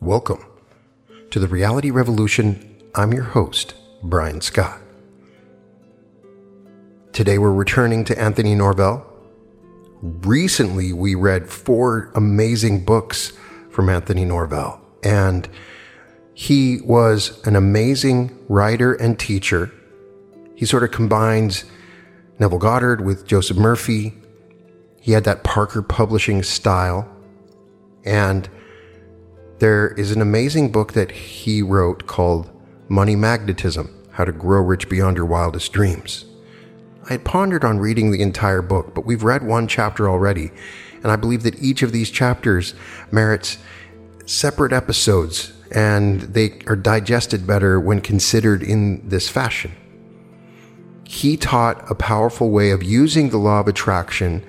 Welcome to the Reality Revolution. I'm your host, Brian Scott. Today we're returning to Anthony Norvell. Recently, we read four amazing books from Anthony Norvell, and he was an amazing writer and teacher. He sort of combines Neville Goddard with Joseph Murphy. He had that Parker publishing style. And there is an amazing book that he wrote called Money Magnetism How to Grow Rich Beyond Your Wildest Dreams. I had pondered on reading the entire book, but we've read one chapter already, and I believe that each of these chapters merits separate episodes and they are digested better when considered in this fashion. He taught a powerful way of using the law of attraction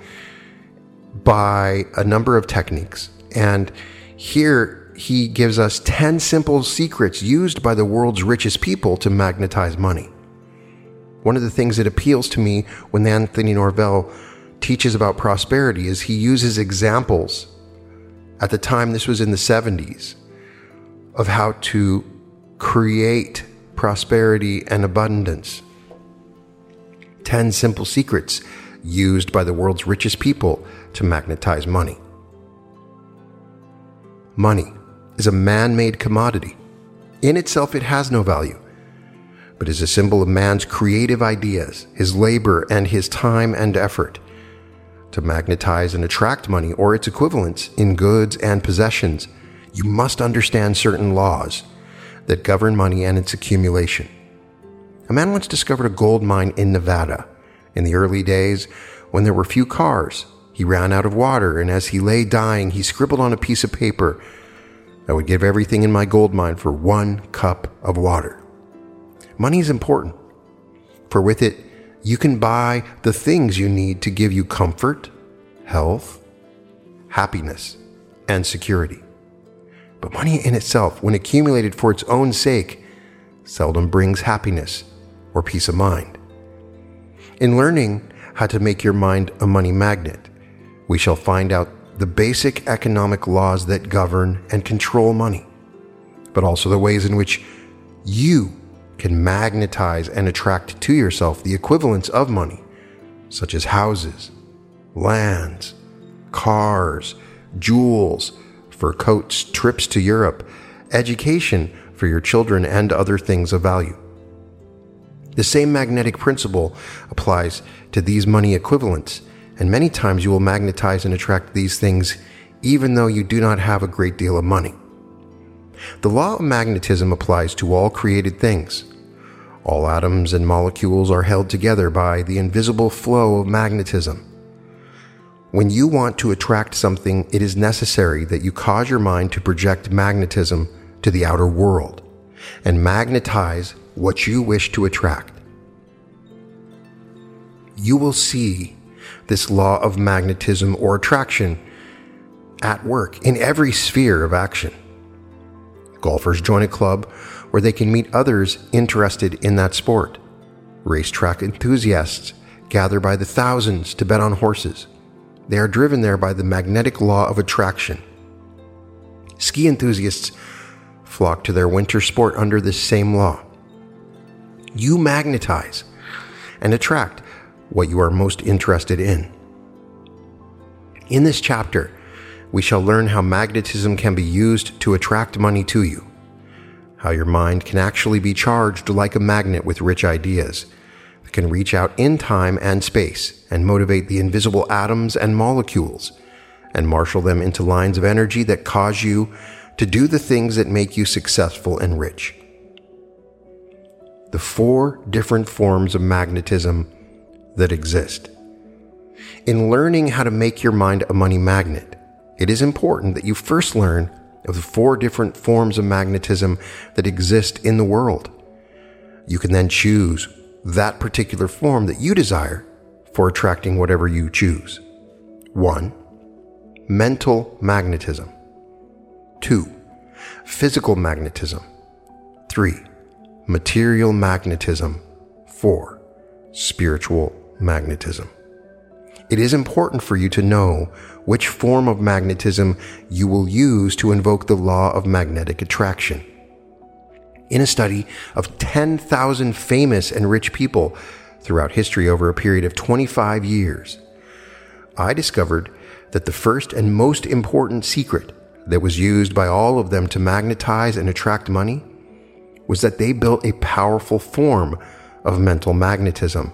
by a number of techniques. And here he gives us 10 simple secrets used by the world's richest people to magnetize money. One of the things that appeals to me when Anthony Norvell teaches about prosperity is he uses examples. At the time, this was in the 70s, of how to create prosperity and abundance. 10 simple secrets used by the world's richest people to magnetize money. Money is a man made commodity. In itself, it has no value, but is a symbol of man's creative ideas, his labor, and his time and effort. To magnetize and attract money or its equivalents in goods and possessions, you must understand certain laws that govern money and its accumulation. A man once discovered a gold mine in Nevada. In the early days, when there were few cars, he ran out of water, and as he lay dying, he scribbled on a piece of paper, I would give everything in my gold mine for one cup of water. Money is important, for with it, you can buy the things you need to give you comfort, health, happiness, and security. But money in itself, when accumulated for its own sake, seldom brings happiness or peace of mind. In learning how to make your mind a money magnet, we shall find out the basic economic laws that govern and control money, but also the ways in which you can magnetize and attract to yourself the equivalents of money, such as houses, lands, cars, jewels, fur coats, trips to Europe, education for your children, and other things of value. The same magnetic principle applies to these money equivalents, and many times you will magnetize and attract these things even though you do not have a great deal of money. The law of magnetism applies to all created things. All atoms and molecules are held together by the invisible flow of magnetism. When you want to attract something, it is necessary that you cause your mind to project magnetism to the outer world and magnetize what you wish to attract. You will see this law of magnetism or attraction at work in every sphere of action. Golfers join a club where they can meet others interested in that sport. Racetrack enthusiasts gather by the thousands to bet on horses. They are driven there by the magnetic law of attraction. Ski enthusiasts flock to their winter sport under this same law. You magnetize and attract what you are most interested in. In this chapter, we shall learn how magnetism can be used to attract money to you, how your mind can actually be charged like a magnet with rich ideas that can reach out in time and space and motivate the invisible atoms and molecules and marshal them into lines of energy that cause you to do the things that make you successful and rich. The four different forms of magnetism that exist. In learning how to make your mind a money magnet, it is important that you first learn of the four different forms of magnetism that exist in the world. You can then choose that particular form that you desire for attracting whatever you choose. 1. Mental magnetism. 2. Physical magnetism. 3. Material magnetism. 4. Spiritual magnetism. it is important for you to know which form of magnetism you will use to invoke the law of magnetic attraction. In a study of 10,000 famous and rich people throughout history over a period of 25 years, I discovered that the first and most important secret that was used by all of them to magnetize and attract money was that they built a powerful form of mental magnetism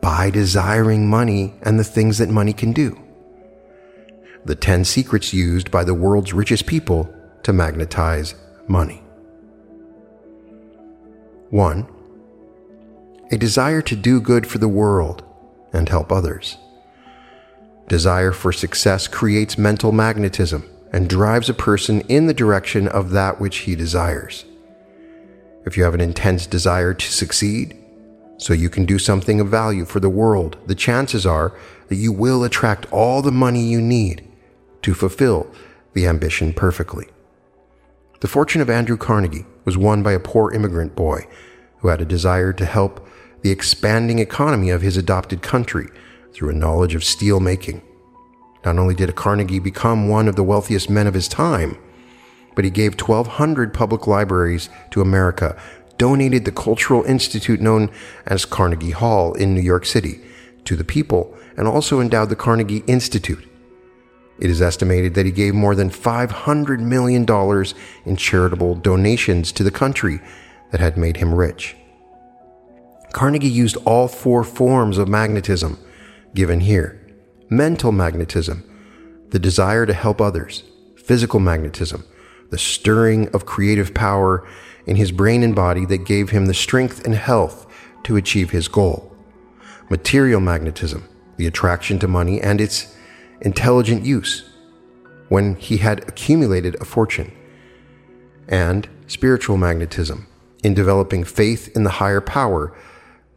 by desiring money and the things that money can do. The 10 secrets used by the world's richest people to magnetize money. 1. A desire to do good for the world and help others. Desire for success creates mental magnetism and drives a person in the direction of that which he desires. If you have an intense desire to succeed, so you can do something of value for the world, the chances are that you will attract all the money you need to fulfill the ambition perfectly. The fortune of Andrew Carnegie was won by a poor immigrant boy who had a desire to help the expanding economy of his adopted country through a knowledge of steel making. Not only did Carnegie become one of the wealthiest men of his time, but he gave 1,200 public libraries to America donated the Cultural Institute known as Carnegie Hall in New York City to the people and also endowed the Carnegie Institute. It is estimated that he gave more than $500 million in charitable donations to the country that had made him rich. Carnegie used all four forms of magnetism given here mental magnetism, the desire to help others, physical magnetism, the stirring of creative power, in his brain and body that gave him the strength and health to achieve his goal. Material magnetism, the attraction to money and its intelligent use when he had accumulated a fortune. And spiritual magnetism, in developing faith in the higher power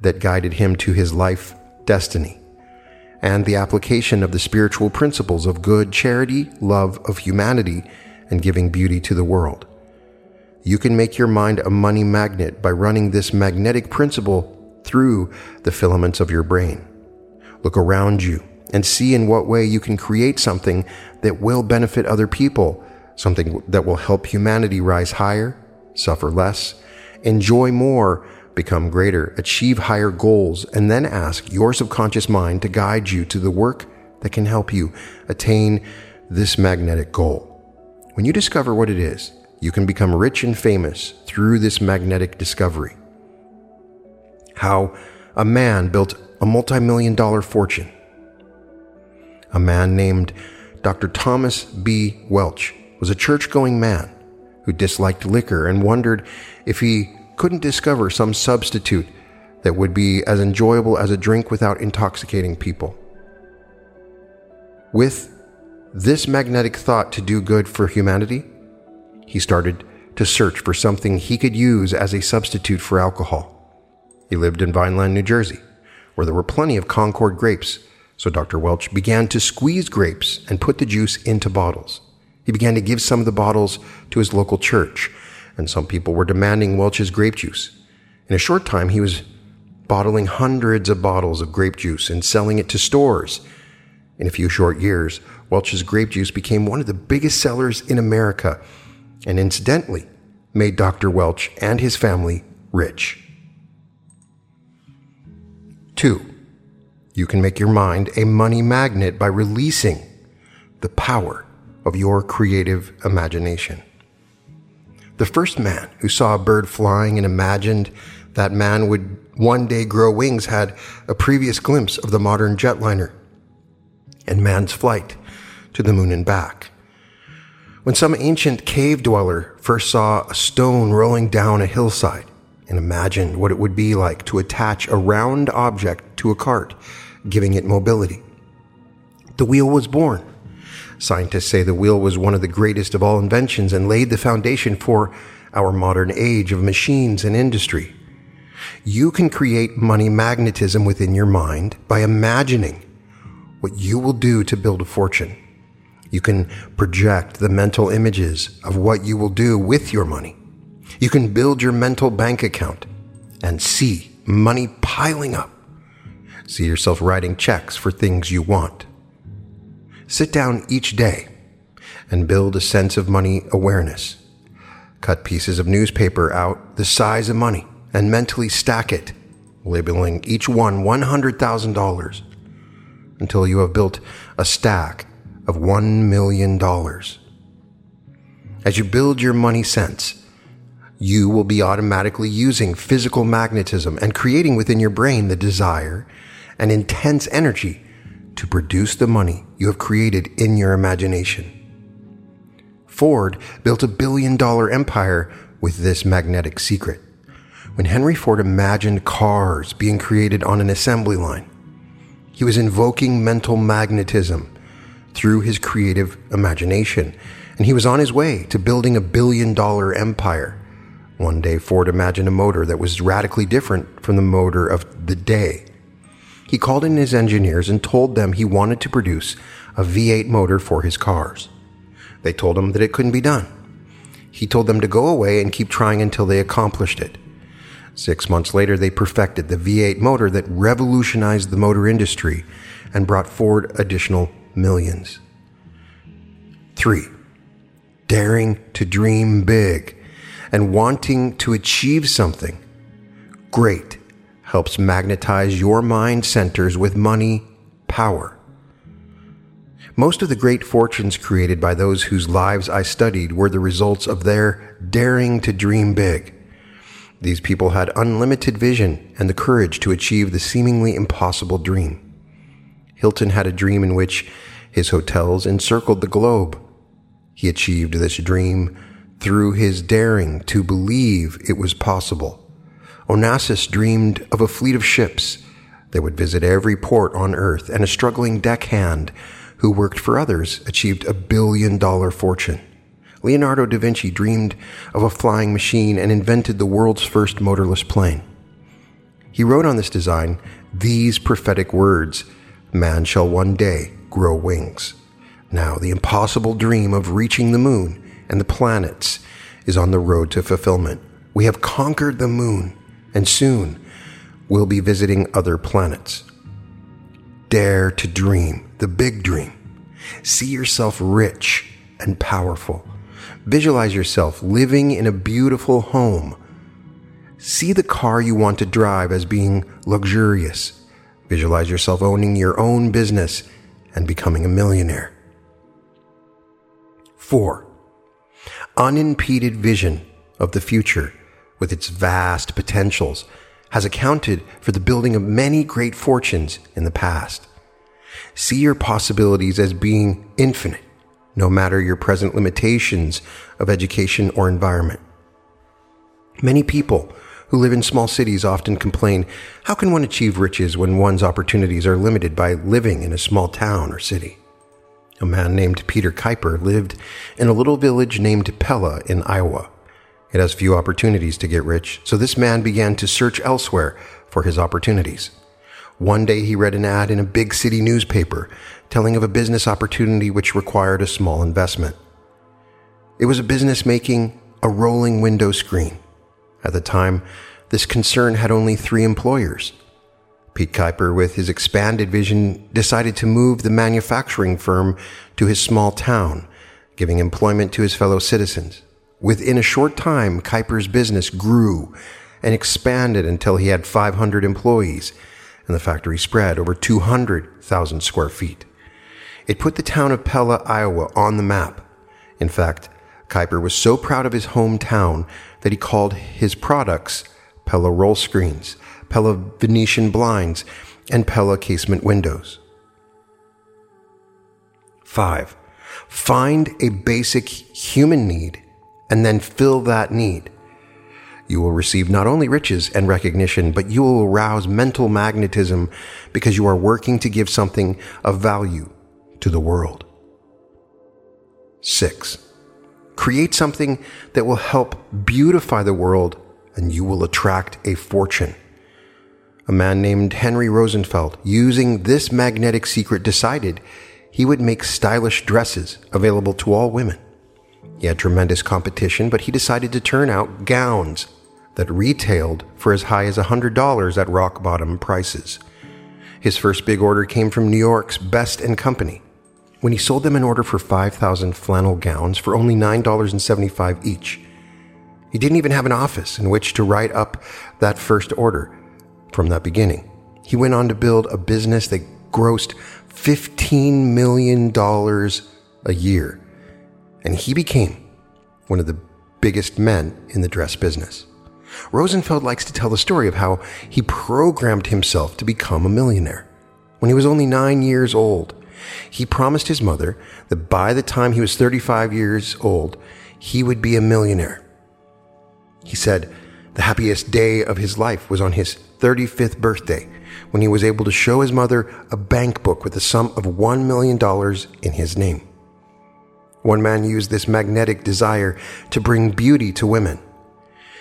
that guided him to his life destiny. And the application of the spiritual principles of good charity, love of humanity, and giving beauty to the world. You can make your mind a money magnet by running this magnetic principle through the filaments of your brain. Look around you and see in what way you can create something that will benefit other people, something that will help humanity rise higher, suffer less, enjoy more, become greater, achieve higher goals, and then ask your subconscious mind to guide you to the work that can help you attain this magnetic goal. When you discover what it is, you can become rich and famous through this magnetic discovery. How a man built a multi million dollar fortune. A man named Dr. Thomas B. Welch was a church going man who disliked liquor and wondered if he couldn't discover some substitute that would be as enjoyable as a drink without intoxicating people. With this magnetic thought to do good for humanity, he started to search for something he could use as a substitute for alcohol. He lived in Vineland, New Jersey, where there were plenty of Concord grapes, so Dr. Welch began to squeeze grapes and put the juice into bottles. He began to give some of the bottles to his local church, and some people were demanding Welch's grape juice. In a short time, he was bottling hundreds of bottles of grape juice and selling it to stores. In a few short years, Welch's grape juice became one of the biggest sellers in America and incidentally made Dr. Welch and his family rich. 2. You can make your mind a money magnet by releasing the power of your creative imagination. The first man who saw a bird flying and imagined that man would one day grow wings had a previous glimpse of the modern jetliner and man's flight to the moon and back. When some ancient cave dweller first saw a stone rolling down a hillside and imagined what it would be like to attach a round object to a cart, giving it mobility. The wheel was born. Scientists say the wheel was one of the greatest of all inventions and laid the foundation for our modern age of machines and industry. You can create money magnetism within your mind by imagining what you will do to build a fortune. You can project the mental images of what you will do with your money. You can build your mental bank account and see money piling up. See yourself writing checks for things you want. Sit down each day and build a sense of money awareness. Cut pieces of newspaper out the size of money and mentally stack it, labeling each one $100,000 until you have built a stack of $1 million. As you build your money sense, you will be automatically using physical magnetism and creating within your brain the desire and intense energy to produce the money you have created in your imagination. Ford built a billion dollar empire with this magnetic secret. When Henry Ford imagined cars being created on an assembly line, he was invoking mental magnetism through his creative imagination, and he was on his way to building a billion dollar empire. One day, Ford imagined a motor that was radically different from the motor of the day. He called in his engineers and told them he wanted to produce a V8 motor for his cars. They told him that it couldn't be done. He told them to go away and keep trying until they accomplished it. Six months later, they perfected the V8 motor that revolutionized the motor industry and brought Ford additional millions. 3. Daring to dream big and wanting to achieve something great helps magnetize your mind centers with money power. Most of the great fortunes created by those whose lives I studied were the results of their daring to dream big. These people had unlimited vision and the courage to achieve the seemingly impossible dream. Hilton had a dream in which his hotels encircled the globe. He achieved this dream through his daring to believe it was possible. Onassis dreamed of a fleet of ships that would visit every port on earth and a struggling deckhand who worked for others, achieved a billion dollar fortune. Leonardo da Vinci dreamed of a flying machine and invented the world's first motorless plane. He wrote on this design these prophetic words Man shall one day grow wings. Now, the impossible dream of reaching the moon and the planets is on the road to fulfillment. We have conquered the moon, and soon we'll be visiting other planets. Dare to dream the big dream. See yourself rich and powerful. Visualize yourself living in a beautiful home. See the car you want to drive as being luxurious. Visualize yourself owning your own business and becoming a millionaire. 4. Unimpeded vision of the future with its vast potentials has accounted for the building of many great fortunes in the past. See your possibilities as being infinite, no matter your present limitations of education or environment. Many people who live in small cities often complain how can one achieve riches when one's opportunities are limited by living in a small town or city? A man named Peter Kuyper lived in a little village named Pella in Iowa. It has few opportunities to get rich, so this man began to search elsewhere for his opportunities. One day he read an ad in a big city newspaper telling of a business opportunity which required a small investment. It was a business making a rolling window screen. At the time, this concern had only three employers. Pete Kuyper, with his expanded vision, decided to move the manufacturing firm to his small town, giving employment to his fellow citizens. Within a short time, Kuyper's business grew and expanded until he had 500 employees, and the factory spread over 200,000 square feet. It put the town of Pella, Iowa on the map. In fact, Kuyper was so proud of his hometown that he called his products Pella roll screens, Pella Venetian blinds, and Pella casement windows. 5. Find a basic human need and then fill that need. You will receive not only riches and recognition, but you will arouse mental magnetism because you are working to give something of value to the world. 6. Create something that will help beautify the world and you will attract a fortune. A man named Henry Rosenfeld, using this magnetic secret, decided he would make stylish dresses available to all women. He had tremendous competition, but he decided to turn out gowns that retailed for as high as $100 at rock bottom prices. His first big order came from New York's Best and Company. When he sold them an order for 5,000 flannel gowns for only $9.75 each, he didn't even have an office in which to write up that first order from that beginning. He went on to build a business that grossed $15 million a year, and he became one of the biggest men in the dress business. Rosenfeld likes to tell the story of how he programmed himself to become a millionaire. When he was only nine years old, he promised his mother that by the time he was 35 years old, he would be a millionaire. He said the happiest day of his life was on his 35th birthday when he was able to show his mother a bank book with a sum of $1 million in his name. One man used this magnetic desire to bring beauty to women.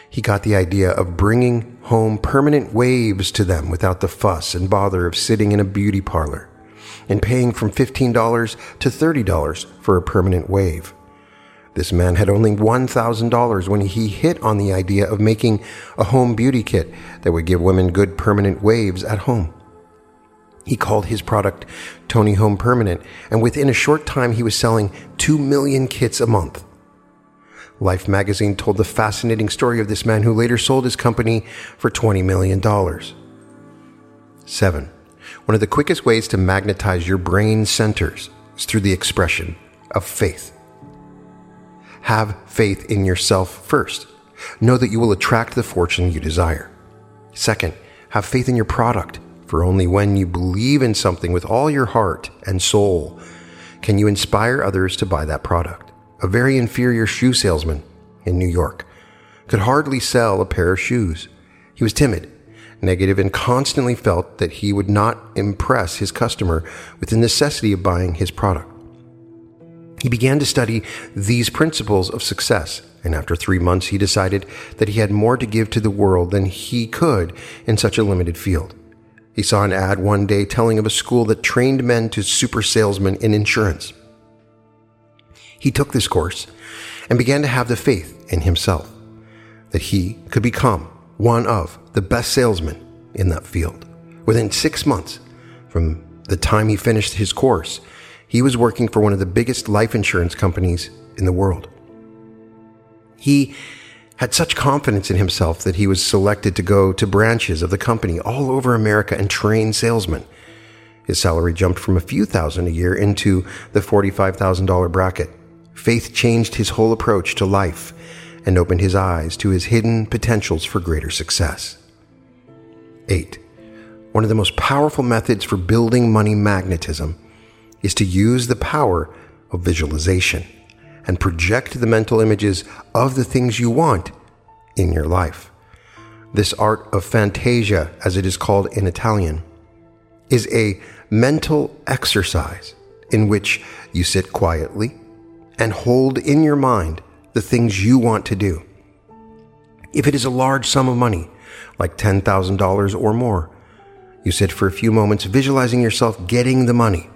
He got the idea of bringing home permanent waves to them without the fuss and bother of sitting in a beauty parlor and paying from $15 to $30 for a permanent wave. This man had only $1,000 when he hit on the idea of making a home beauty kit that would give women good permanent waves at home. He called his product Toni Home Permanent, and within a short time he was selling 2 million kits a month. Life magazine told the fascinating story of this man who later sold his company for $20 million. 7. One of the quickest ways to magnetize your brain centers is through the expression of faith. Have faith in yourself first. Know that you will attract the fortune you desire. Second, have faith in your product, for only when you believe in something with all your heart and soul can you inspire others to buy that product. A very inferior shoe salesman in New York could hardly sell a pair of shoes. He was timid, negative, and constantly felt that he would not impress his customer with the necessity of buying his product. He began to study these principles of success, and after three months, he decided that he had more to give to the world than he could in such a limited field. He saw an ad one day telling of a school that trained men to super salesmen in insurance. He took this course and began to have the faith in himself that he could become one of the best salesmen in that field. Within six months from the time he finished his course, he was working for one of the biggest life insurance companies in the world. He had such confidence in himself that he was selected to go to branches of the company all over America and train salesmen. His salary jumped from a few thousand a year into the $45,000 bracket. Faith changed his whole approach to life and opened his eyes to his hidden potentials for greater success. 8. One of the most powerful methods for building money magnetism is to use the power of visualization and project the mental images of the things you want in your life. This art of fantasia, as it is called in Italian, is a mental exercise in which you sit quietly and hold in your mind the things you want to do. If it is a large sum of money, like $10,000 or more, you sit for a few moments visualizing yourself getting the money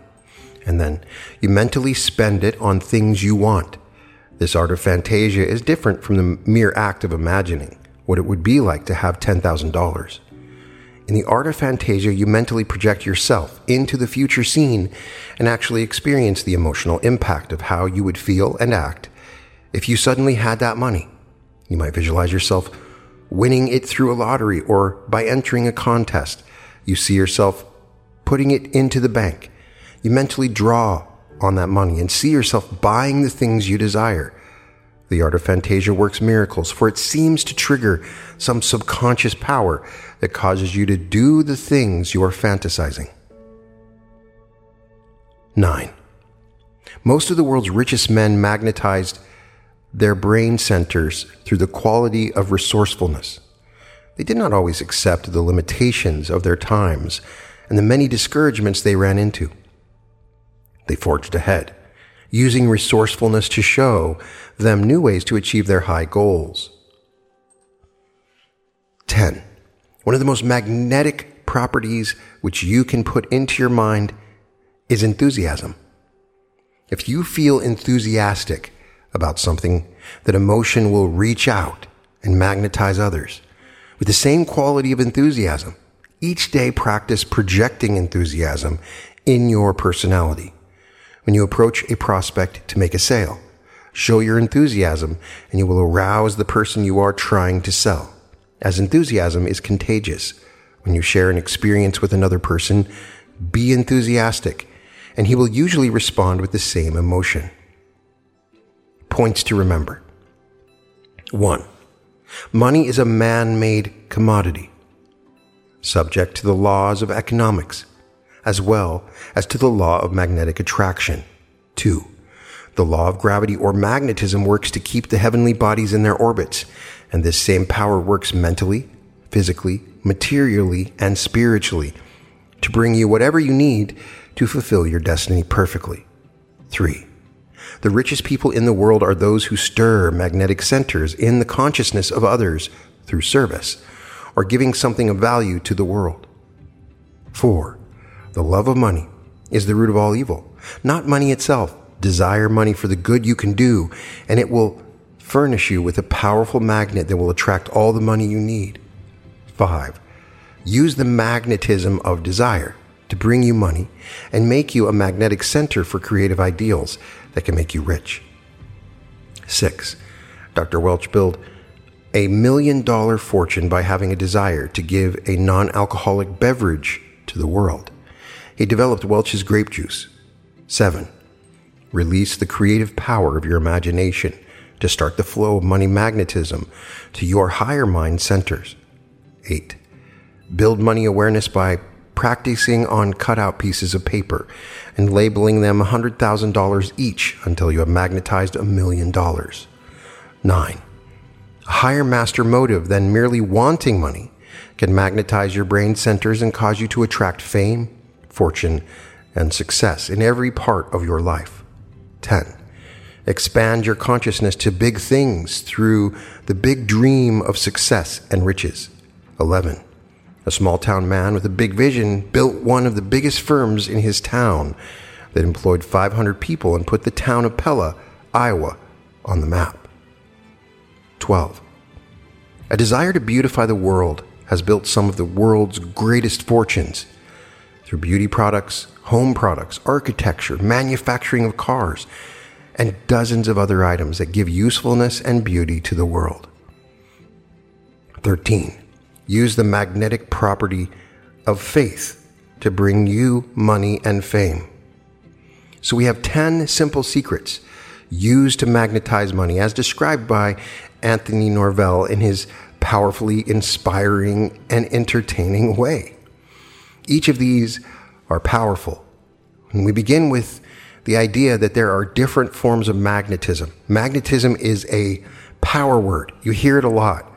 and then you mentally spend it on things you want. This art of fantasia is different from the mere act of imagining what it would be like to have $10,000. In the art of fantasia, you mentally project yourself into the future scene and actually experience the emotional impact of how you would feel and act if you suddenly had that money. You might visualize yourself winning it through a lottery or by entering a contest. You see yourself putting it into the bank you mentally draw on that money and see yourself buying the things you desire. The art of fantasia works miracles, for it seems to trigger some subconscious power that causes you to do the things you are fantasizing. 9. Most of the world's richest men magnetized their brain centers through the quality of resourcefulness. They did not always accept the limitations of their times and the many discouragements they ran into. They forged ahead, using resourcefulness to show them new ways to achieve their high goals. 10. One of the most magnetic properties which you can put into your mind is enthusiasm. If you feel enthusiastic about something, that emotion will reach out and magnetize others. With the same quality of enthusiasm, Each day practice projecting enthusiasm in your personality. When you approach a prospect to make a sale, show your enthusiasm and you will arouse the person you are trying to sell. As enthusiasm is contagious. When you share an experience with another person, be enthusiastic and he will usually respond with the same emotion. Points to remember. 1. Money is a man made commodity, subject to the laws of economics, as well as to the law of magnetic attraction. 2. The law of gravity or magnetism works to keep the heavenly bodies in their orbits, and this same power works mentally, physically, materially, and spiritually to bring you whatever you need to fulfill your destiny perfectly. 3. The richest people in the world are those who stir magnetic centers in the consciousness of others through service or giving something of value to the world. 4. The love of money is the root of all evil, not money itself. Desire money for the good you can do, and it will furnish you with a powerful magnet that will attract all the money you need. 5. Use the magnetism of desire to bring you money and make you a magnetic center for creative ideals that can make you rich. 6. Dr. Welch built a million dollar fortune by having a desire to give a non alcoholic beverage to the world. He developed Welch's grape juice. 7. Release the creative power of your imagination to start the flow of money magnetism to your higher mind centers. 8. Build money awareness by practicing on cutout pieces of paper and labeling them $100,000 each until you have magnetized a million dollars. 9. A higher master motive than merely wanting money can magnetize your brain centers and cause you to attract fame, fortune, and success in every part of your life. 10. Expand your consciousness to big things through the big dream of success and riches. 11 a small town man with a big vision built one of the biggest firms in his town that employed 500 people and put the town of Pella, Iowa, on the map. 12. A desire to beautify the world has built some of the world's greatest fortunes through beauty products, home products, architecture, manufacturing of cars, and dozens of other items that give usefulness and beauty to the world. 13 use the magnetic property of faith to bring you money and fame. So we have 10 simple secrets used to magnetize money, as described by Anthony Norvell in his powerfully inspiring and entertaining way. Each of these are powerful. And we begin with the idea that there are different forms of magnetism. Magnetism is a power word. You hear it a lot.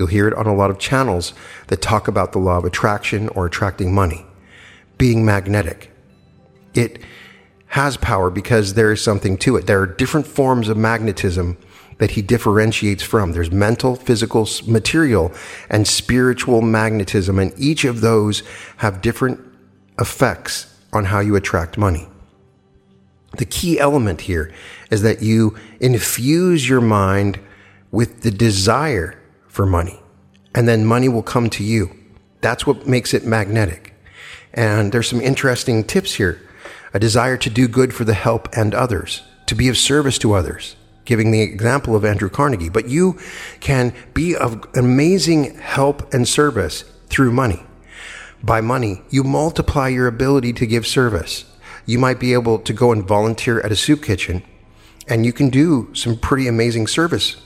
You'll hear it on a lot of channels that talk about the law of attraction or attracting money, being magnetic. It has power because there is something to it. There are different forms of magnetism that he differentiates from. There's mental, physical, material, and spiritual magnetism, and each of those have different effects on how you attract money. The key element here is that you infuse your mind with the desire for money. And then money will come to you. That's what makes it magnetic. And there's some interesting tips here. A desire to do good for the help and others, to be of service to others, giving the example of Andrew Carnegie. But you can be of amazing help and service through money. By money, you multiply your ability to give service. You might be able to go and volunteer at a soup kitchen and you can do some pretty amazing service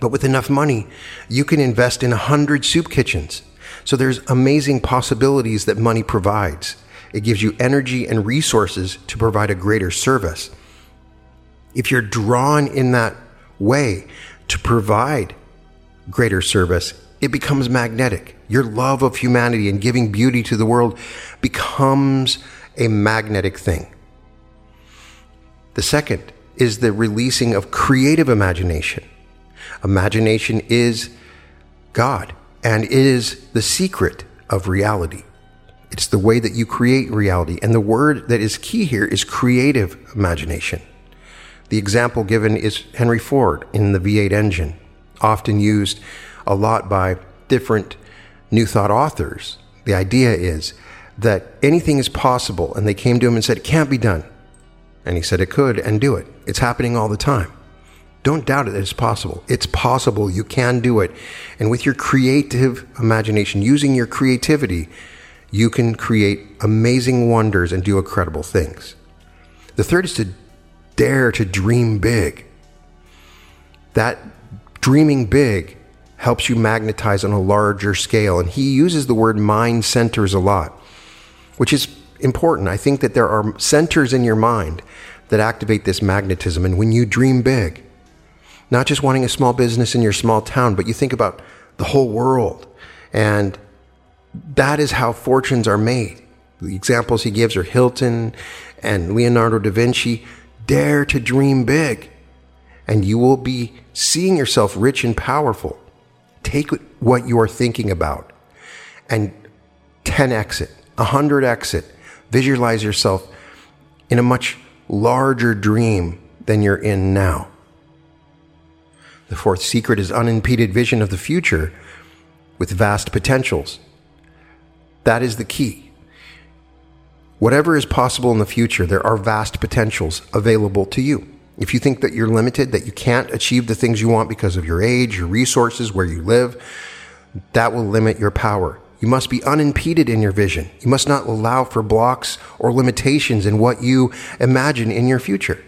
but with enough money, you can invest in a hundred soup kitchens. So there's amazing possibilities that money provides. It gives you energy and resources to provide a greater service. If you're drawn in that way to provide greater service, it becomes magnetic. Your love of humanity and giving beauty to the world becomes a magnetic thing. The second is the releasing of creative imagination. Imagination is God, and it is the secret of reality. It's the way that you create reality. And the word that is key here is creative imagination. The example given is Henry Ford in the V8 engine, often used a lot by different New Thought authors. The idea is that anything is possible, and they came to him and said, It can't be done. And he said it could and do it. It's happening all the time. Don't doubt it it's possible. It's possible. You can do it. And with your creative imagination, using your creativity, you can create amazing wonders and do incredible things. The third is to dare to dream big. That dreaming big helps you magnetize on a larger scale. And he uses the word mind centers a lot, which is important. I think that there are centers in your mind that activate this magnetism. And when you dream big, not just wanting a small business in your small town, but you think about the whole world. And that is how fortunes are made. The examples he gives are Hilton and Leonardo da Vinci. Dare to dream big, and you will be seeing yourself rich and powerful. Take what you are thinking about and 10x it, 100x it. Visualize yourself in a much larger dream than you're in now. The fourth secret is unimpeded vision of the future with vast potentials. That is the key. Whatever is possible in the future, there are vast potentials available to you. If you think that you're limited, that you can't achieve the things you want because of your age, your resources, where you live, that will limit your power. You must be unimpeded in your vision. You must not allow for blocks or limitations in what you imagine in your future.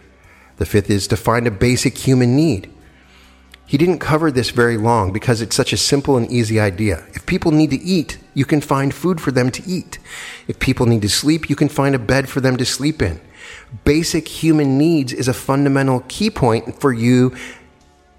The fifth is to find a basic human need. He didn't cover this very long because it's such a simple and easy idea. If people need to eat, you can find food for them to eat. If people need to sleep, you can find a bed for them to sleep in. Basic human needs is a fundamental key point for you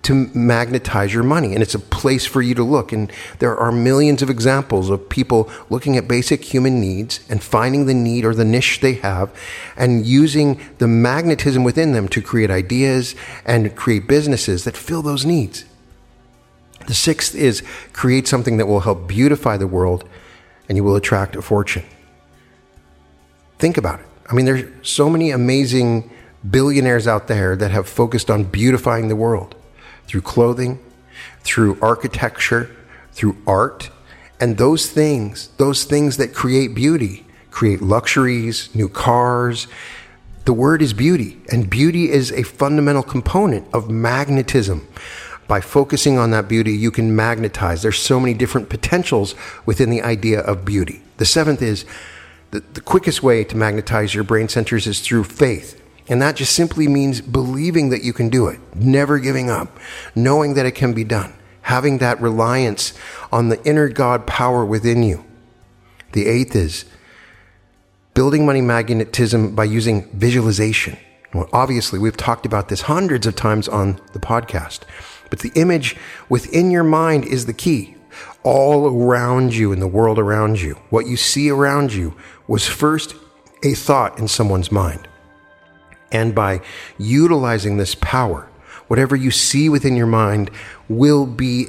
to magnetize your money. And it's a place for you to look. And there are millions of examples of people looking at basic human needs and finding the need or the niche they have and using the magnetism within them to create ideas and create businesses that fill those needs. The sixth is create something that will help beautify the world and you will attract a fortune. Think about it. I mean, there's so many amazing billionaires out there that have focused on beautifying the world through clothing, through architecture, through art. And those things, those things that create beauty, create luxuries, new cars. The word is beauty, and beauty is a fundamental component of magnetism. By focusing on that beauty, you can magnetize. There's so many different potentials within the idea of beauty. The seventh is the, the quickest way to magnetize your brain centers is through faith. And that just simply means believing that you can do it, never giving up, knowing that it can be done, having that reliance on the inner God power within you. The eighth is building money magnetism by using visualization. Well, obviously, we've talked about this hundreds of times on the podcast, but the image within your mind is the key. All around you in the world around you, what you see around you was first a thought in someone's mind. And by utilizing this power, whatever you see within your mind will be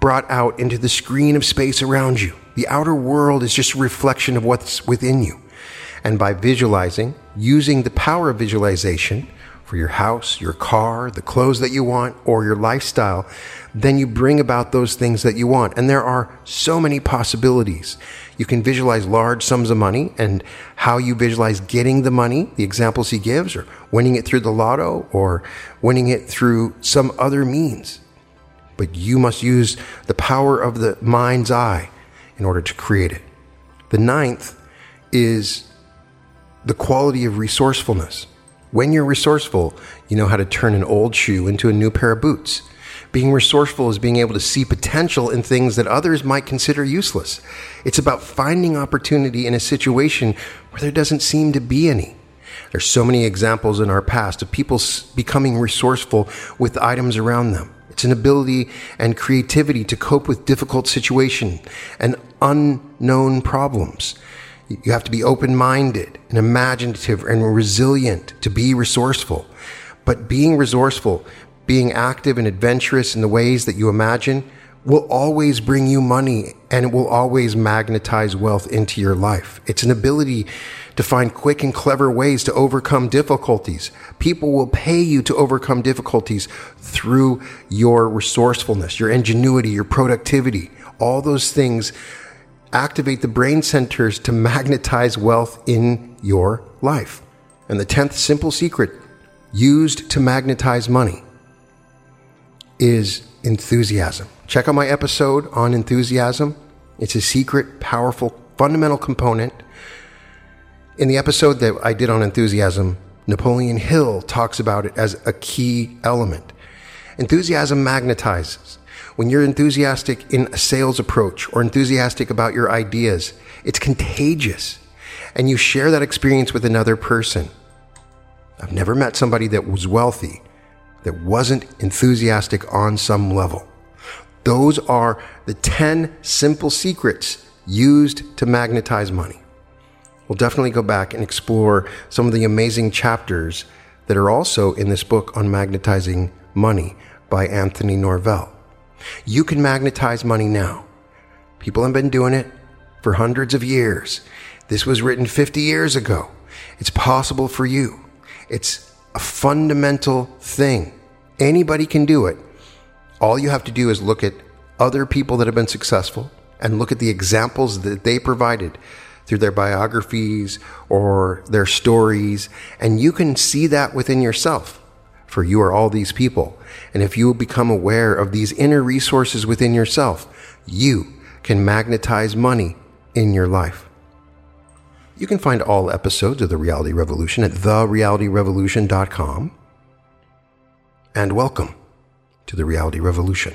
brought out into the screen of space around you. The outer world is just a reflection of what's within you. And by visualizing, using the power of visualization for your house, your car, the clothes that you want, or your lifestyle, then you bring about those things that you want. And there are so many possibilities. You can visualize large sums of money and how you visualize getting the money, the examples he gives, or winning it through the lotto or winning it through some other means. But you must use the power of the mind's eye in order to create it. The ninth is the quality of resourcefulness. When you're resourceful, you know how to turn an old shoe into a new pair of boots. Being resourceful is being able to see potential in things that others might consider useless. It's about finding opportunity in a situation where there doesn't seem to be any. There's so many examples in our past of people becoming resourceful with items around them. It's an ability and creativity to cope with difficult situations and unknown problems. You have to be open minded and imaginative and resilient to be resourceful. But being resourceful being active and adventurous in the ways that you imagine will always bring you money and it will always magnetize wealth into your life. It's an ability to find quick and clever ways to overcome difficulties. People will pay you to overcome difficulties through your resourcefulness, your ingenuity, your productivity. All those things activate the brain centers to magnetize wealth in your life. And the 10th simple secret used to magnetize money is enthusiasm. Check out my episode on enthusiasm. It's a secret, powerful, fundamental component. In the episode that I did on enthusiasm, Napoleon Hill talks about it as a key element. Enthusiasm magnetizes. When you're enthusiastic in a sales approach or enthusiastic about your ideas, it's contagious. And you share that experience with another person. I've never met somebody that was wealthy that wasn't enthusiastic on some level. Those are the 10 simple secrets used to magnetize money. We'll definitely go back and explore some of the amazing chapters that are also in this book on magnetizing money by Anthony Norvell. You can magnetize money now. People have been doing it for hundreds of years. This was written 50 years ago. It's possible for you. It's a fundamental thing. Anybody can do it. All you have to do is look at other people that have been successful and look at the examples that they provided through their biographies or their stories, and you can see that within yourself. For you are all these people. And if you become aware of these inner resources within yourself, you can magnetize money in your life. You can find all episodes of The Reality Revolution at therealityrevolution.com. And welcome to The Reality Revolution.